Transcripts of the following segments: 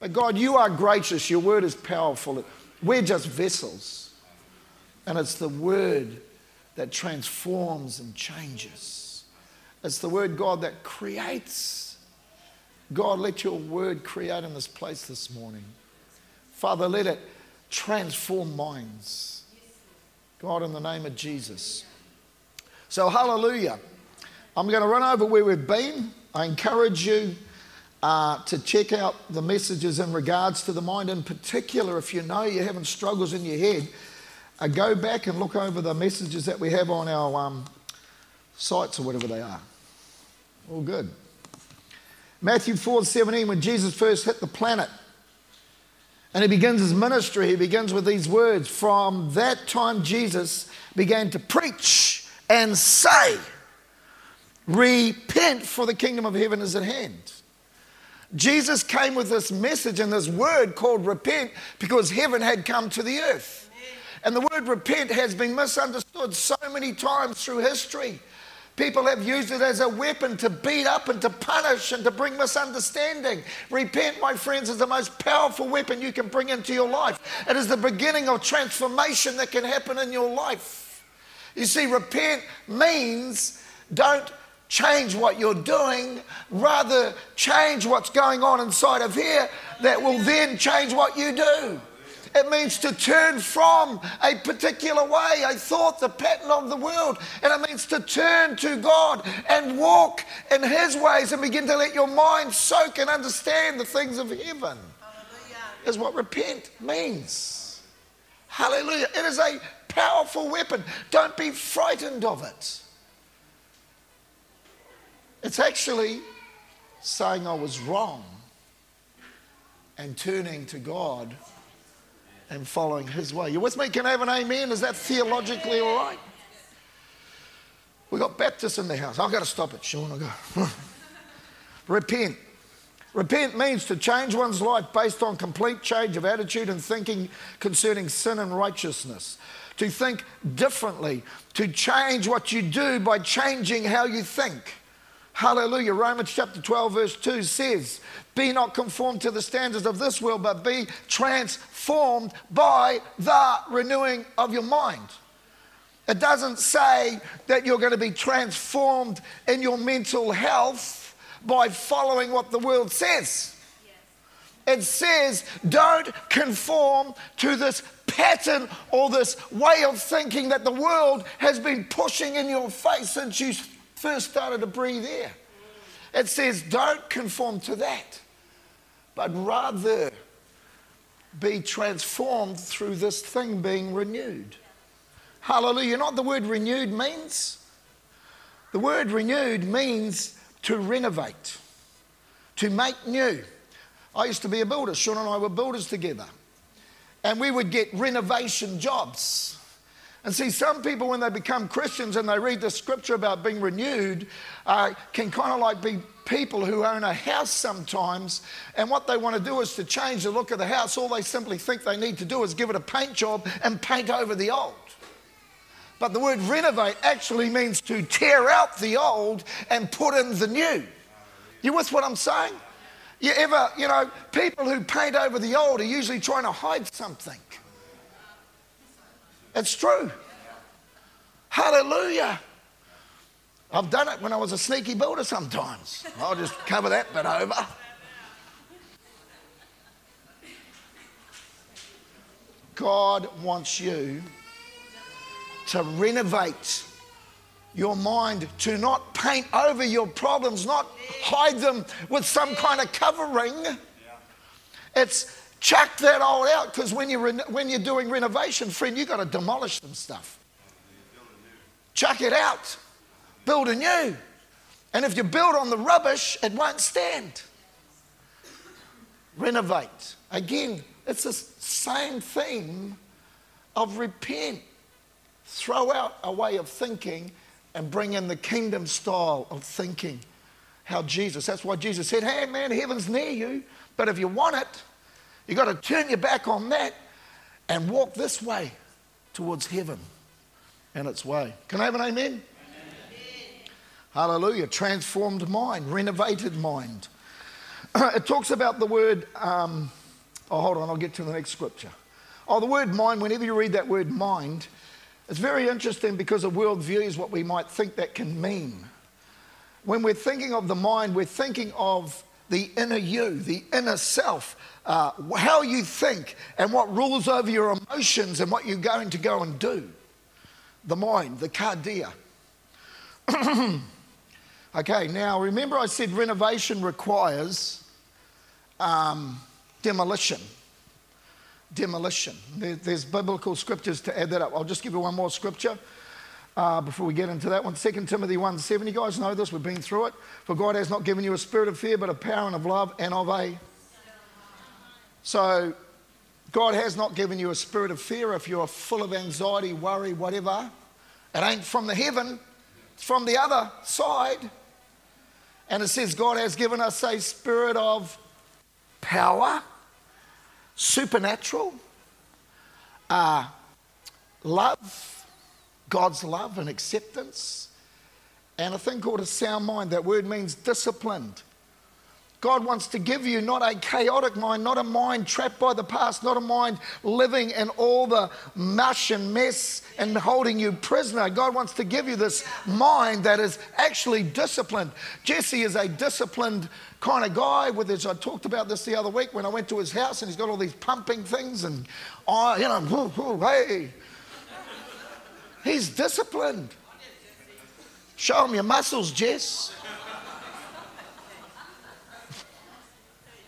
But God, you are gracious. Your word is powerful. We're just vessels. And it's the word that transforms and changes. It's the word, God, that creates. God, let your word create in this place this morning. Father, let it transform minds. God, in the name of Jesus. So, hallelujah. I'm going to run over where we've been. I encourage you uh, to check out the messages in regards to the mind. In particular, if you know you're having struggles in your head, uh, go back and look over the messages that we have on our um, sites or whatever they are. All good. Matthew 4 17, when Jesus first hit the planet and he begins his ministry, he begins with these words From that time, Jesus began to preach and say, Repent, for the kingdom of heaven is at hand. Jesus came with this message and this word called repent because heaven had come to the earth. And the word repent has been misunderstood so many times through history. People have used it as a weapon to beat up and to punish and to bring misunderstanding. Repent, my friends, is the most powerful weapon you can bring into your life. It is the beginning of transformation that can happen in your life. You see, repent means don't change what you're doing, rather change what's going on inside of here that will then change what you do. It means to turn from a particular way, a thought, the pattern of the world. And it means to turn to God and walk in His ways and begin to let your mind soak and understand the things of heaven. Hallelujah. Is what repent means. Hallelujah. It is a powerful weapon. Don't be frightened of it. It's actually saying I was wrong and turning to God and following His way. You with me? Can I have an amen? Is that theologically all right? We got Baptists in the house. I've got to stop it, Sean. I go. Repent. Repent means to change one's life based on complete change of attitude and thinking concerning sin and righteousness. To think differently, to change what you do by changing how you think. Hallelujah. Romans chapter 12, verse 2 says, Be not conformed to the standards of this world, but be transformed by the renewing of your mind. It doesn't say that you're going to be transformed in your mental health by following what the world says. It says, don't conform to this pattern or this way of thinking that the world has been pushing in your face since you first started to breathe air. It says, don't conform to that, but rather be transformed through this thing being renewed. Hallelujah. You know what the word renewed means? The word renewed means to renovate, to make new. I used to be a builder. Sean and I were builders together. And we would get renovation jobs. And see, some people, when they become Christians and they read the scripture about being renewed, uh, can kind of like be people who own a house sometimes, and what they want to do is to change the look of the house. All they simply think they need to do is give it a paint job and paint over the old. But the word renovate actually means to tear out the old and put in the new. You with what I'm saying? You ever, you know, people who paint over the old are usually trying to hide something. It's true. Hallelujah. I've done it when I was a sneaky builder sometimes. I'll just cover that bit over. God wants you to renovate your mind, to not paint over your problems, not hide them with some kind of covering. It's Chuck that all out because when you're, when you're doing renovation, friend, you've got to demolish some stuff. Chuck it out. Build a new. And if you build on the rubbish, it won't stand. Renovate. Again, it's the same theme of repent. Throw out a way of thinking and bring in the kingdom style of thinking. How Jesus, that's why Jesus said, Hey man, heaven's near you, but if you want it, You've got to turn your back on that and walk this way towards heaven and its way. Can I have an amen? amen? Hallelujah. Transformed mind, renovated mind. it talks about the word, um, oh, hold on, I'll get to the next scripture. Oh, the word mind, whenever you read that word mind, it's very interesting because a worldview is what we might think that can mean. When we're thinking of the mind, we're thinking of the inner you, the inner self, uh, how you think and what rules over your emotions and what you're going to go and do. The mind, the cardia. okay, now remember I said renovation requires um, demolition demolition. there's biblical scriptures to add that up. I'll just give you one more scripture uh, before we get into that one. 2 Timothy 1 7. You guys know this, we've been through it. For God has not given you a spirit of fear, but a power and of love and of a. So, God has not given you a spirit of fear if you're full of anxiety, worry, whatever. It ain't from the heaven, it's from the other side. And it says God has given us a spirit of power supernatural, uh, love, God's love and acceptance, and a thing called a sound mind. That word means disciplined. God wants to give you not a chaotic mind, not a mind trapped by the past, not a mind living in all the mush and mess and holding you prisoner. God wants to give you this mind that is actually disciplined. Jesse is a disciplined kind of guy with his, I talked about this the other week when I went to his house and he's got all these pumping things and, oh, you know, hey. He's disciplined. Show him your muscles, Jess.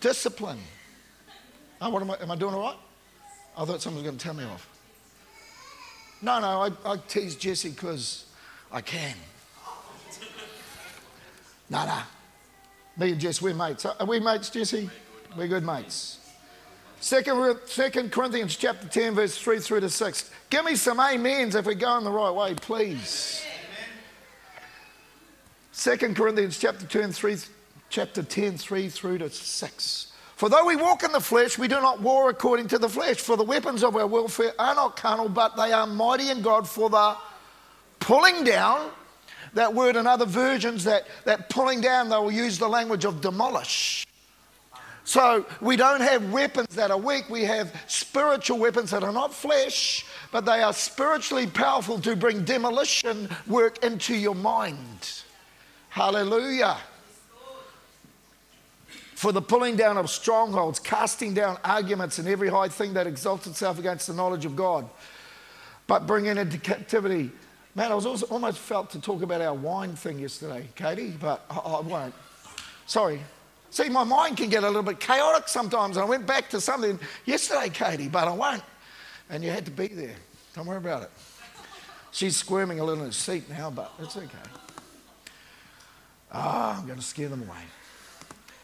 Discipline. Oh, what am I, am I doing all right? I thought someone was going to tell me off. No, no, I, I tease Jesse because I can. No, no. Me and Jess, we're mates. Are we mates, Jesse? We're good mates. Second, Second Corinthians chapter 10, verse 3 through to 6. Give me some amens if we're going the right way, please. Second Corinthians chapter 10, 3, chapter 10, 3 through to 6. For though we walk in the flesh, we do not war according to the flesh. For the weapons of our warfare are not carnal, but they are mighty in God for the pulling down that word in other versions, that, that pulling down, they will use the language of demolish. So we don't have weapons that are weak. We have spiritual weapons that are not flesh, but they are spiritually powerful to bring demolition work into your mind. Hallelujah. For the pulling down of strongholds, casting down arguments and every high thing that exalts itself against the knowledge of God, but bringing into captivity Man, I was almost felt to talk about our wine thing yesterday, Katie, but I, I won't. Sorry. See, my mind can get a little bit chaotic sometimes. I went back to something yesterday, Katie, but I won't. And you had to be there. Don't worry about it. She's squirming a little in her seat now, but it's okay. Ah, I'm going to scare them away.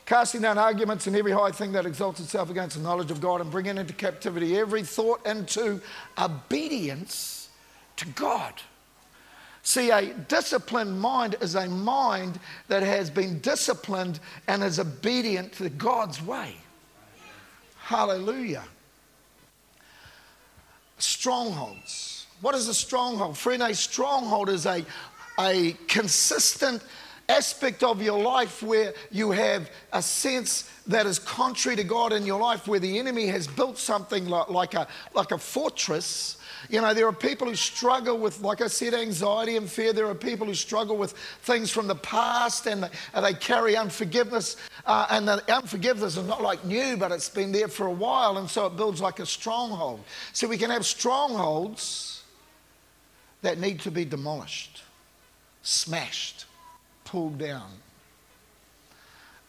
Casting down arguments and every high thing that exalts itself against the knowledge of God and bringing into captivity every thought into obedience to God. See, a disciplined mind is a mind that has been disciplined and is obedient to God's way. Hallelujah. Strongholds. What is a stronghold? Friend, a stronghold is a, a consistent aspect of your life where you have a sense that is contrary to God in your life, where the enemy has built something like, like, a, like a fortress you know, there are people who struggle with, like I said, anxiety and fear. There are people who struggle with things from the past and they, carry unforgiveness. Uh, and the unforgiveness is not like new, but it's been there for a while. And so it builds like a stronghold. So we can have strongholds that need to be demolished, smashed, pulled down.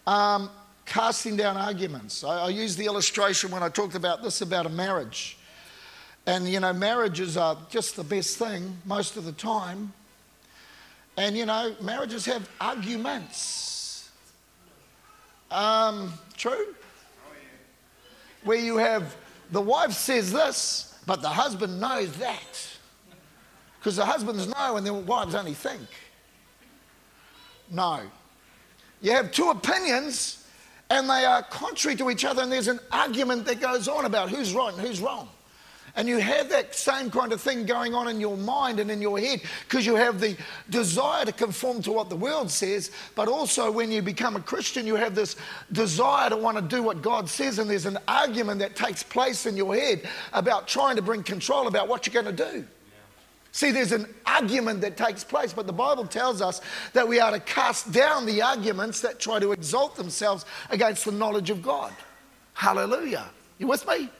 Um, casting down arguments. I, I used the illustration when I talked about this about a marriage. And, you know, marriages are just the best thing most of the time. And, you know, marriages have arguments. Um, true? Where you have the wife says this, but the husband knows that. Because the husbands know and the wives only think. No. You have two opinions and they are contrary to each other, and there's an argument that goes on about who's right and who's wrong. And you have that same kind of thing going on in your mind and in your head because you have the desire to conform to what the world says, but also when you become a Christian, you have this desire to want to do what God says, and there's an argument that takes place in your head about trying to bring control about what you're going to do. See, there's an argument that takes place, but the Bible tells us that we are to cast down the arguments that try to exalt themselves against the knowledge of God. Hallelujah. You with me?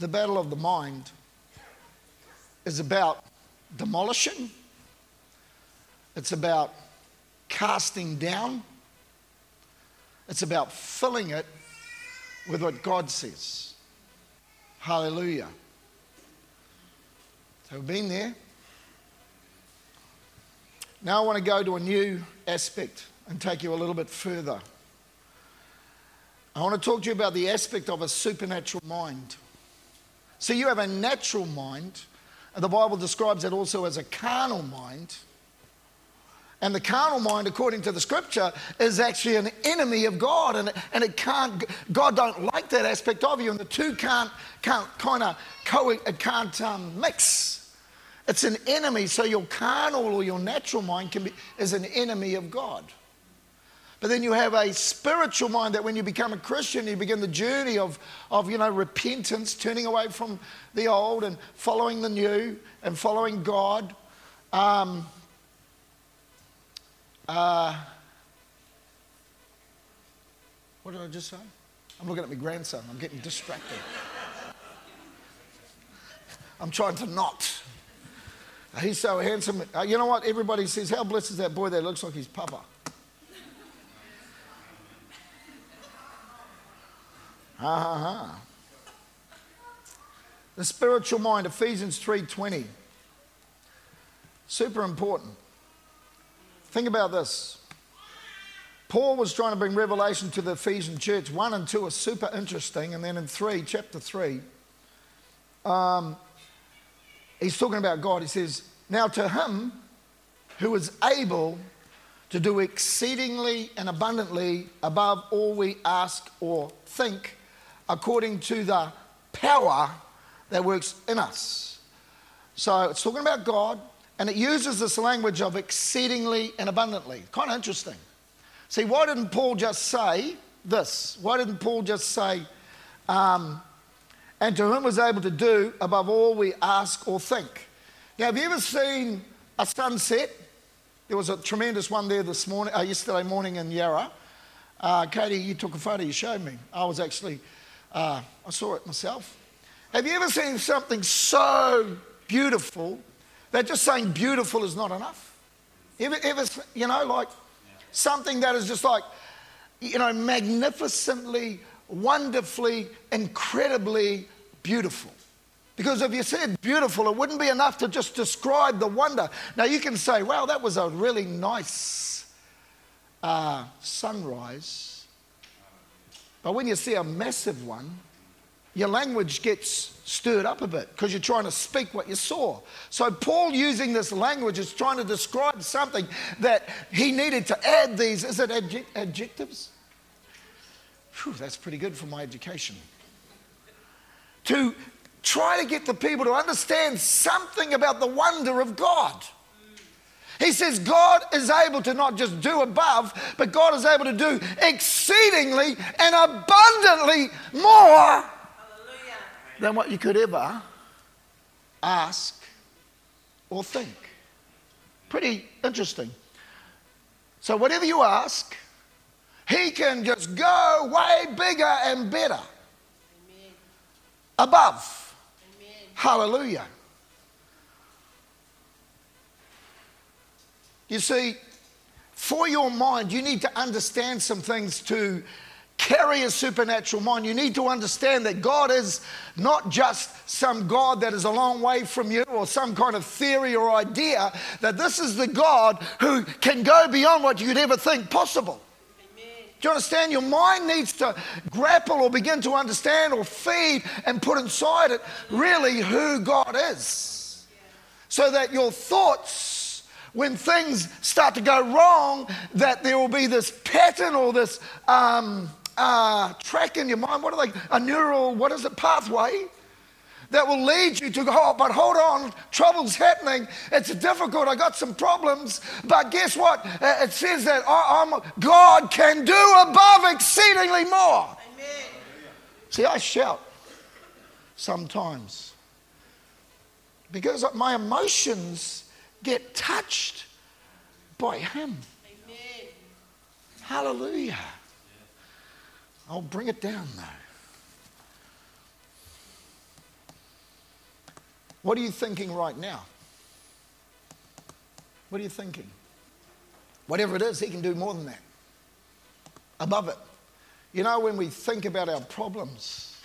The battle of the mind is about demolishing, it's about casting down, it's about filling it with what God says. Hallelujah. So we've been there. Now I want to go to a new aspect and take you a little bit further. I want to talk to you about the aspect of a supernatural mind. So you have a natural mind. and The Bible describes it also as a carnal mind. And the carnal mind, according to the scripture, is actually an enemy of God. And, and it can't, God don't like that aspect of you. And the two can't, can't kind of co, it can't um, mix. It's an enemy. So your carnal or your natural mind can be, is an enemy of God. But then you have a spiritual mind that when you become a Christian, you begin the journey of, of you know, repentance, turning away from the old and following the new and following God. Um, uh, what did I just say? I'm looking at my grandson. I'm getting distracted. I'm trying to not. He's so handsome. Uh, you know what? Everybody says, How blessed is that boy that looks like his papa? Ha ha ha. The spiritual mind, Ephesians 3:20. Super important. Think about this. Paul was trying to bring revelation to the Ephesian church. One and two are super interesting, and then in three, chapter three, um, he's talking about God. He says, Now to him who is able to do exceedingly and abundantly above all we ask or think, according to the power that works in us. So it's talking about God, and it uses this language of exceedingly and abundantly. Kind of interesting. See, why didn't Paul just say this? Why didn't Paul just say, um, and to whom was able to do above all we ask or think? Now, have you ever seen a sunset? There was a tremendous one there this morning, uh, yesterday morning in Yarra. Uh, Katie, you took a photo, you showed me. I was actually uh, I saw it myself. Have you ever seen something so beautiful that just saying beautiful is not enough? Ever, ever you know, like something that is just like, you know, magnificently, wonderfully, incredibly beautiful. Because if you said beautiful, it wouldn't be enough to just describe the wonder. Now you can say, wow, that was a really nice uh, sunrise. But when you see a massive one, your language gets stirred up a bit because you're trying to speak what you saw. So, Paul using this language is trying to describe something that he needed to add these, is it adjectives? Whew, that's pretty good for my education. To try to get the people to understand something about the wonder of God. He says God is able to not just do above, but God is able to do exceedingly and abundantly more Hallelujah. than what you could ever ask or think. Pretty interesting. So, whatever you ask, He can just go way bigger and better. Amen. Above. Amen. Hallelujah. You see, for your mind, you need to understand some things to carry a supernatural mind. You need to understand that God is not just some God that is a long way from you or some kind of theory or idea, that this is the God who can go beyond what you'd ever think possible. Do you understand? Your mind needs to grapple or begin to understand or feed and put inside it really who God is. So that your thoughts, when things start to go wrong, that there will be this pattern or this um, uh, track in your mind. What are they? A neural, what is it, pathway? that will lead you to go, oh, but hold on, trouble's happening. It's difficult. I got some problems. But guess what? Uh, it says that I, God can do above exceedingly more. Amen. See, I shout sometimes because my emotions get touched by Him. Amen. Hallelujah. I'll bring it down though. What are you thinking right now? What are you thinking? Whatever it is, He can do more than that. Above it. You know, when we think about our problems,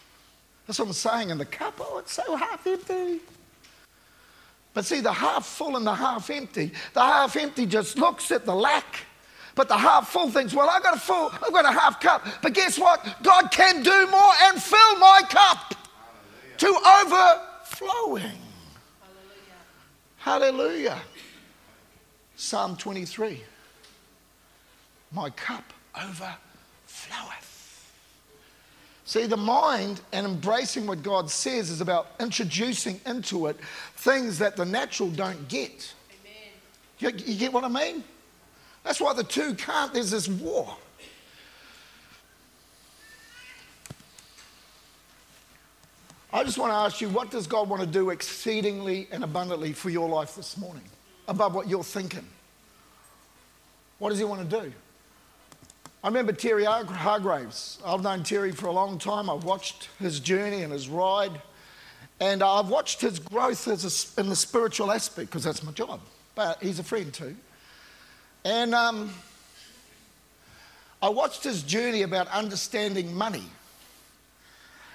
that's what I'm saying in the cup. Oh, it's so half empty. But see, the half full and the half empty, the half empty just looks at the lack. But the half full thinks, well, I've got a full, I've got a half cup. But guess what? God can do more and fill my cup Hallelujah. to overflowing. Hallelujah. Hallelujah. Psalm 23. My cup overfloweth. See, the mind and embracing what God says is about introducing into it things that the natural don't get. You, you get what I mean? That's why the two can't, there's this war. I just want to ask you, what does God want to do exceedingly and abundantly for your life this morning, above what you're thinking? What does He want to do? I remember Terry Hargraves. I've known Terry for a long time. I've watched his journey and his ride. And I've watched his growth as a, in the spiritual aspect because that's my job. But he's a friend too. And um, I watched his journey about understanding money.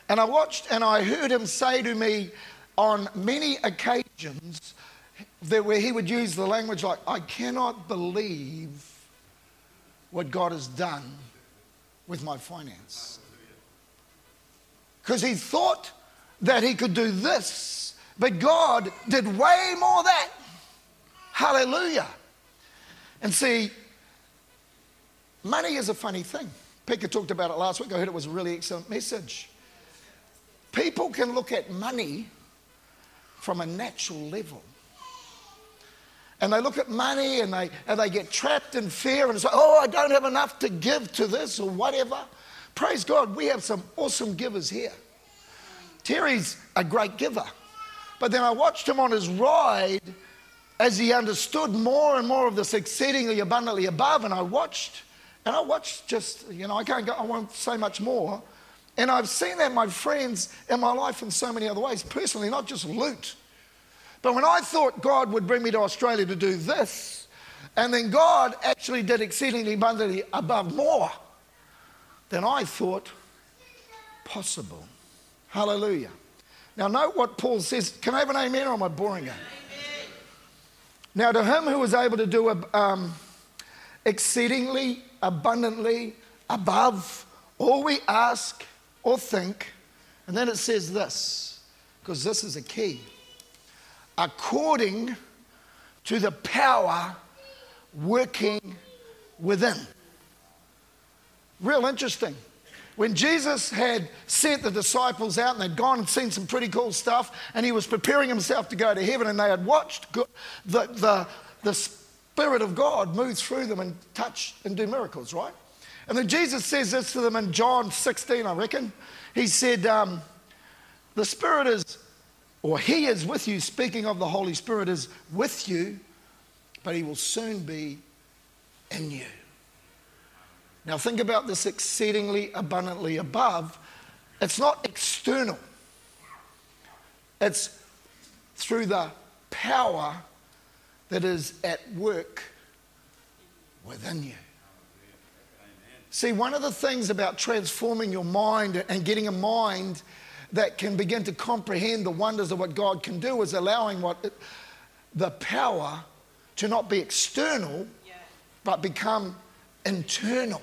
And I watched and I heard him say to me on many occasions that where he would use the language like, I cannot believe what God has done with my finance. Because he thought that he could do this, but God did way more that. Hallelujah. And see, money is a funny thing. Pekka talked about it last week. I heard it was a really excellent message. People can look at money from a natural level. And they look at money and they, and they get trapped in fear and say, oh, I don't have enough to give to this or whatever. Praise God, we have some awesome givers here. Terry's a great giver. But then I watched him on his ride as he understood more and more of this exceedingly abundantly above. And I watched, and I watched just, you know, I can't go, I won't say much more. And I've seen that, my friends, in my life in so many other ways, personally, not just loot. But when I thought God would bring me to Australia to do this, and then God actually did exceedingly abundantly above more than I thought possible. Hallelujah. Now, note what Paul says. Can I have an amen or am I boring you? Now, to him who was able to do um, exceedingly abundantly above all we ask or think. And then it says this, because this is a key according to the power working within. Real interesting. When Jesus had sent the disciples out and they'd gone and seen some pretty cool stuff, and he was preparing himself to go to heaven, and they had watched the, the, the Spirit of God move through them and touch and do miracles, right? And then Jesus says this to them in John 16, I reckon. He said, um, The Spirit is, or He is with you, speaking of the Holy Spirit, is with you, but He will soon be in you. Now, think about this exceedingly abundantly above. It's not external, it's through the power that is at work within you. See, one of the things about transforming your mind and getting a mind that can begin to comprehend the wonders of what God can do is allowing what it, the power to not be external, yeah. but become internal.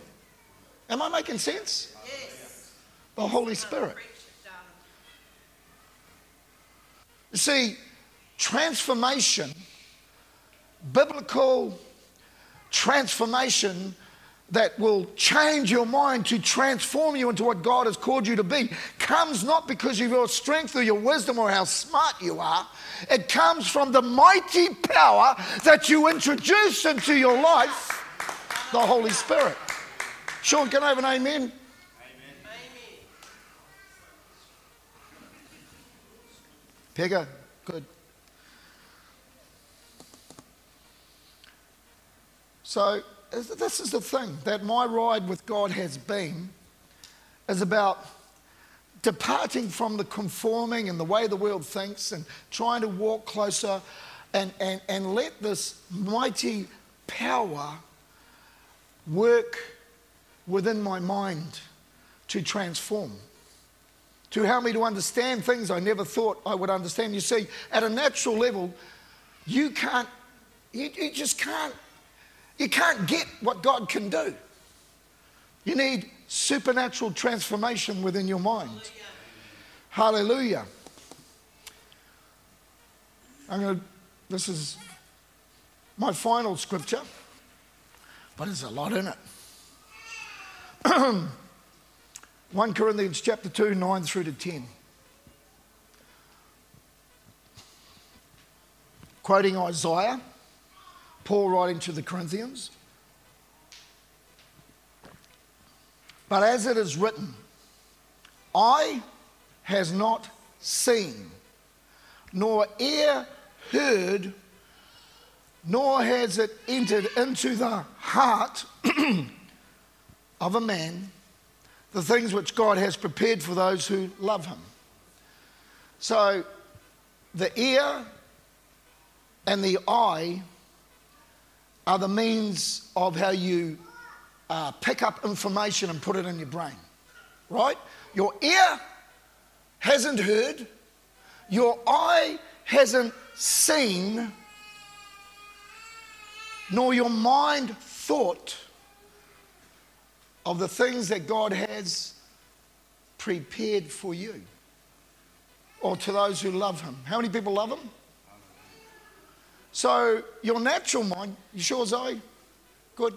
Am I making sense? Yes. The Holy Spirit. Preach it, darling. You see, transformation, biblical transformation that will change your mind to transform you into what God has called you to be comes not because of your strength or your wisdom or how smart you are. It comes from the mighty power that you introduce into your life, the Holy Spirit. Sean, can I have an amen? Amen. Pekka, good. So, this is the thing that my ride with God has been is about departing from the conforming and the way the world thinks and trying to walk closer and, and, and let this mighty power work within my mind to transform to help me to understand things I never thought I would understand. You see, at a natural level, you can't, you, you just can't, you can't get what God can do. You need supernatural transformation within your mind. Hallelujah. I'm going to, this is my final scripture, but there's a lot in it. 1 Corinthians chapter 2, 9 through to 10. Quoting Isaiah, Paul writing to the Corinthians. But as it is written, eye has not seen, nor ear heard, nor has it entered into the heart of a man the things which God has prepared for those who love Him. So, the ear and the eye are the means of how you uh, pick up information and put it in your brain, right? Your ear hasn't heard, your eye hasn't seen, nor your mind thought of the things that God has prepared for you or to those who love Him. How many people love Him? So, your natural mind, you sure, Zoe? Good.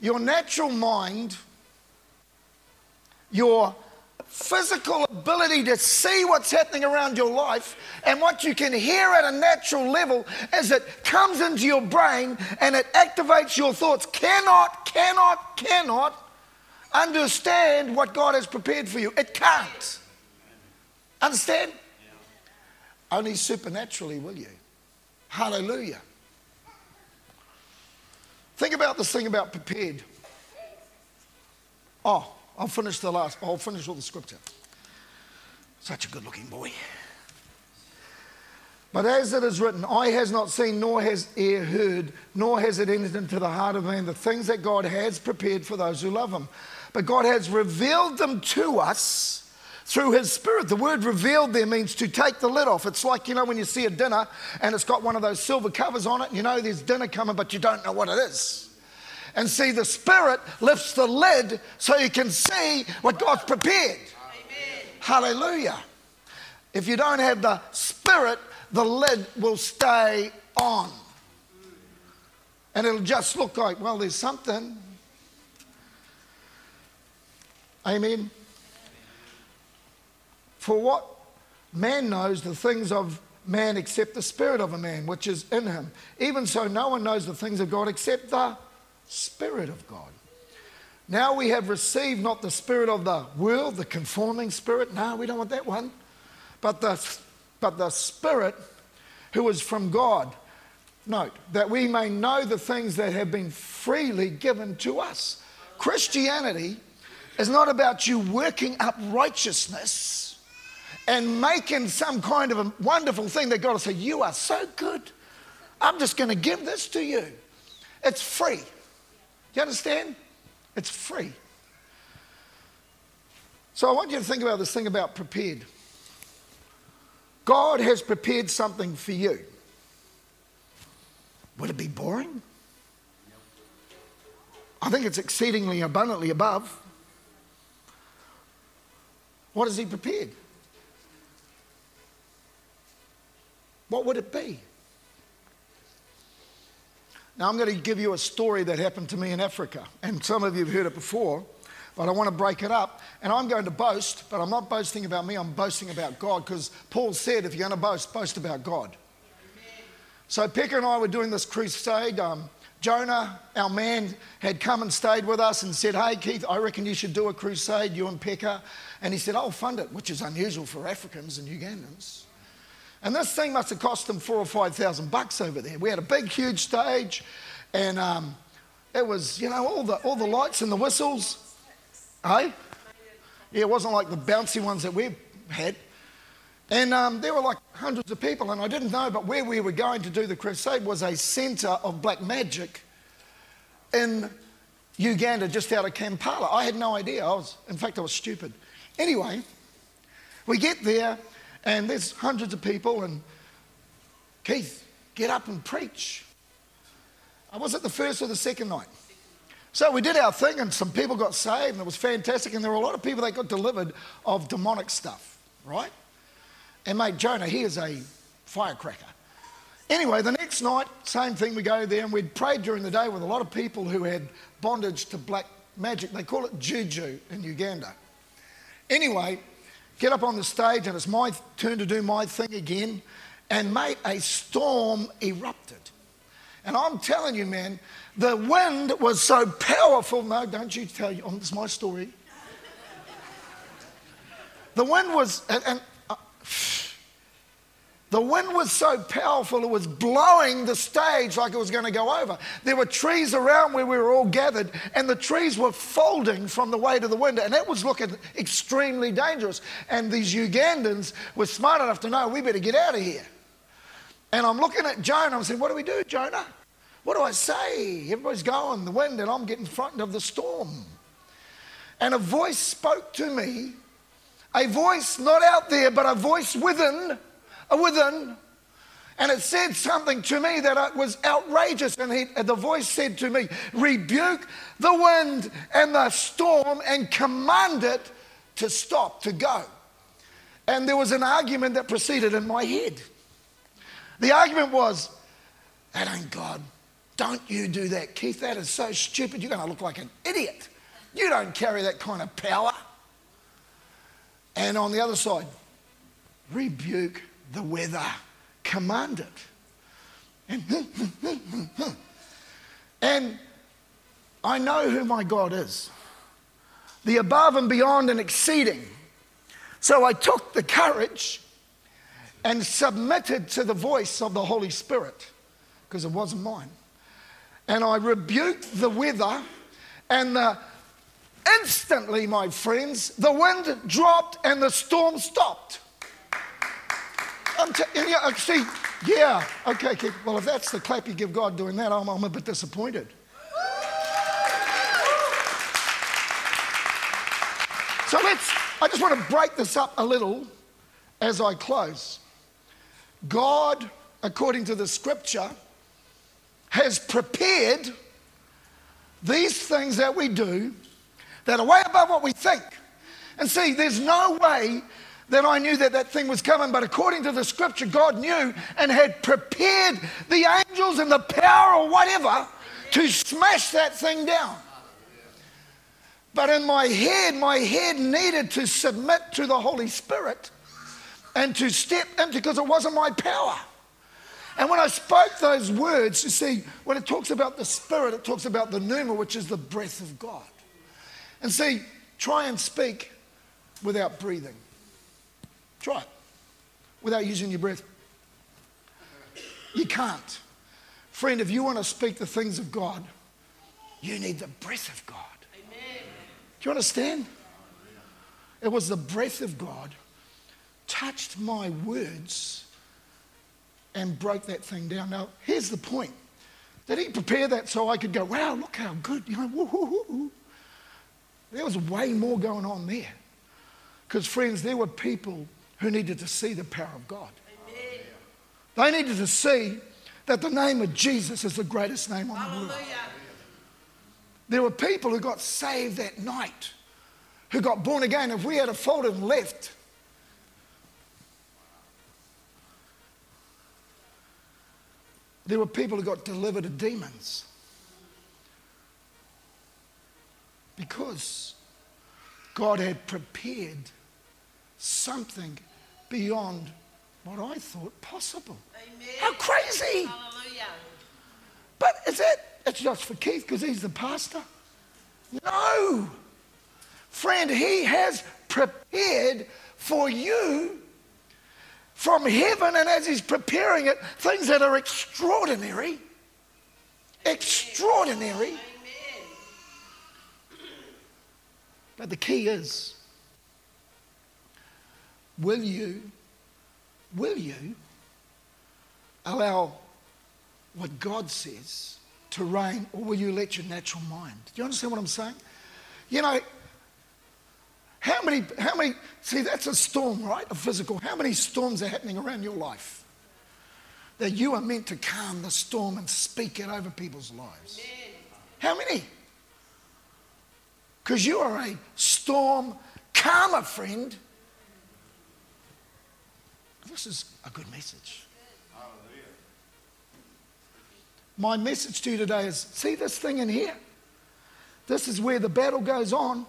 Your natural mind, your physical ability to see what's happening around your life and what you can hear at a natural level as it comes into your brain and it activates your thoughts cannot, cannot, cannot understand what God has prepared for you. It can't. Understand? Only supernaturally will you. Hallelujah. Think about this thing about prepared. Oh, I'll finish the last, I'll finish all the scripture. Such a good looking boy. But as it is written, eye has not seen, nor has ear heard, nor has it entered into the heart of man the things that God has prepared for those who love him. But God has revealed them to us through his spirit. The word revealed there means to take the lid off. It's like, you know, when you see a dinner and it's got one of those silver covers on it, and you know there's dinner coming, but you don't know what it is. And see, the Spirit lifts the lid so you can see what God's prepared. Amen. Hallelujah. If you don't have the Spirit, the lid will stay on. And it'll just look like, well, there's something. Amen. For what man knows the things of man except the spirit of a man which is in him. Even so, no one knows the things of God except the Spirit of God. Now we have received not the spirit of the world, the conforming spirit. No, we don't want that one. But the, but the spirit who is from God. Note, that we may know the things that have been freely given to us. Christianity is not about you working up righteousness and making some kind of a wonderful thing that God will say, You are so good. I'm just going to give this to you. It's free. You understand? It's free. So I want you to think about this thing about prepared. God has prepared something for you. Would it be boring? I think it's exceedingly abundantly above. What has he prepared? What would it be? Now, I'm going to give you a story that happened to me in Africa, and some of you have heard it before, but I want to break it up. And I'm going to boast, but I'm not boasting about me, I'm boasting about God, because Paul said, if you're going to boast, boast about God. Amen. So, Pekka and I were doing this crusade. Um, Jonah, our man, had come and stayed with us and said, Hey, Keith, I reckon you should do a crusade, you and Pekka. And he said, I'll fund it, which is unusual for Africans and Ugandans. And this thing must have cost them four or five thousand bucks over there. We had a big, huge stage, and um, it was, you know, all the, all the lights and the whistles. Hey? Yeah, it wasn't like the bouncy ones that we had. And um, there were like hundreds of people, and I didn't know, but where we were going to do the crusade was a centre of black magic in Uganda, just out of Kampala. I had no idea. I was, in fact, I was stupid. Anyway, we get there, and there's hundreds of people, and Keith, get up and preach. I was it the first or the second night? So we did our thing, and some people got saved, and it was fantastic. And there were a lot of people that got delivered of demonic stuff, right? And mate, Jonah, he is a firecracker. Anyway, the next night, same thing. We go there, and we'd prayed during the day with a lot of people who had bondage to black magic. They call it juju in Uganda. Anyway, get up on the stage, and it's my turn to do my thing again. And mate, a storm erupted. And I'm telling you, man, the wind was so powerful. No, don't you tell you. Oh, is my story. The wind was, and, and the wind was so powerful, it was blowing the stage like it was going to go over. There were trees around where we were all gathered, and the trees were folding from the weight of the wind, and it was looking extremely dangerous. And these Ugandans were smart enough to know we better get out of here. And I'm looking at Jonah, I'm saying, What do we do, Jonah? What do I say? Everybody's going, the wind, and I'm getting frightened of the storm. And a voice spoke to me, a voice not out there, but a voice within Uh, within. And it said something to me that uh, was outrageous. And he, the voice said to me, Rebuke the wind and the storm and command it to stop, to go. And there was an argument that proceeded in my head. The argument was, That ain't God. Don't you do that, Keith. That is so stupid. You're going to look like an idiot. You don't carry that kind of power. And on the other side, rebuke the weather, commanded. And, hmm, hmm, hmm, and I know who my God is the above and beyond and exceeding. So I took the courage and submitted to the voice of the Holy Spirit because it wasn't mine. And I rebuked the weather, and the, instantly, my friends, the wind dropped and the storm stopped. I'm t- yeah, see, yeah, okay, okay. Well, if that's the clap you give God doing that, I'm, I'm a bit disappointed. So let's, I just want to break this up a little as I close. God, according to the scripture, has prepared these things that we do that are way above what we think. And see, there's no way then I knew that that thing was coming. But according to the scripture, God knew and had prepared the angels and the power or whatever to smash that thing down. But in my head, my head needed to submit to the Holy Spirit and to step into because it wasn't my power. And when I spoke those words, you see, when it talks about the Spirit, it talks about the pneuma, which is the breath of God. And see, try and speak without breathing. Try it without using your breath. You can't. Friend, if you want to speak the things of God, you need the breath of God. Amen. Do you understand? It was the breath of God touched my words and broke that thing down. Now, here's the point. Did he prepare that so I could go, wow, look how good, you know, woo-hoo-hoo. There was way more going on there. Because, friends, there were people who needed to see the power of God. Amen. They needed to see that the name of Jesus is the greatest name on Hallelujah. the world. There were people who got saved that night, who got born again. If we had a folded and left, there were people who got delivered of demons. Because God had prepared something beyond what I thought possible. Amen. How crazy! Hallelujah. But is it? It's just for Keith because he's the pastor. No. Friend, he has prepared for you from heaven, and as he's preparing it, things that are extraordinary. Extraordinary. Amen. But the key is will you, will you allow what God says to reign, or will you let your natural mind? Do you understand what I'm saying? You know, how many, how many, see, that's a storm, right? A physical. How many storms are happening around your life? That you are meant to calm the storm and speak it over people's lives. How many? Because you are a storm calmer, friend. This is a good message. My message to you today is see this thing in here? This is where the battle goes on.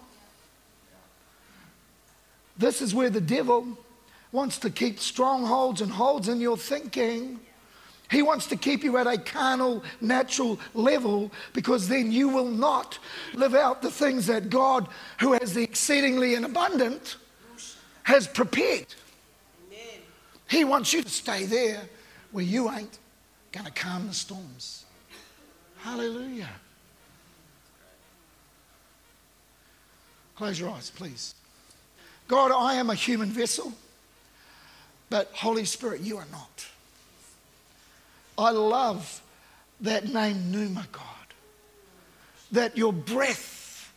This is where the devil wants to keep strongholds and holds in your thinking. He wants to keep you at a carnal, natural level because then you will not live out the things that God, who has the exceedingly and abundant, has prepared. He wants you to stay there where you ain't going to calm the storms. Hallelujah. Close your eyes, please. God, I am a human vessel, but Holy Spirit, you are not. I love that name, Pneuma, God. That your breath,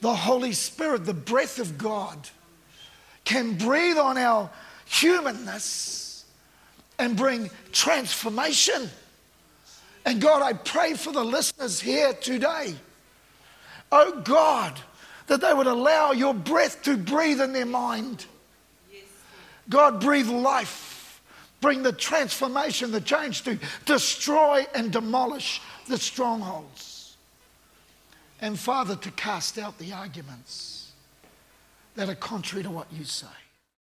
the Holy Spirit, the breath of God, can breathe on our humanness and bring transformation. And God, I pray for the listeners here today. Oh God, that they would allow your breath to breathe in their mind. God, breathe life. Bring the transformation, the change to destroy and demolish the strongholds. And Father, to cast out the arguments that are contrary to what you say.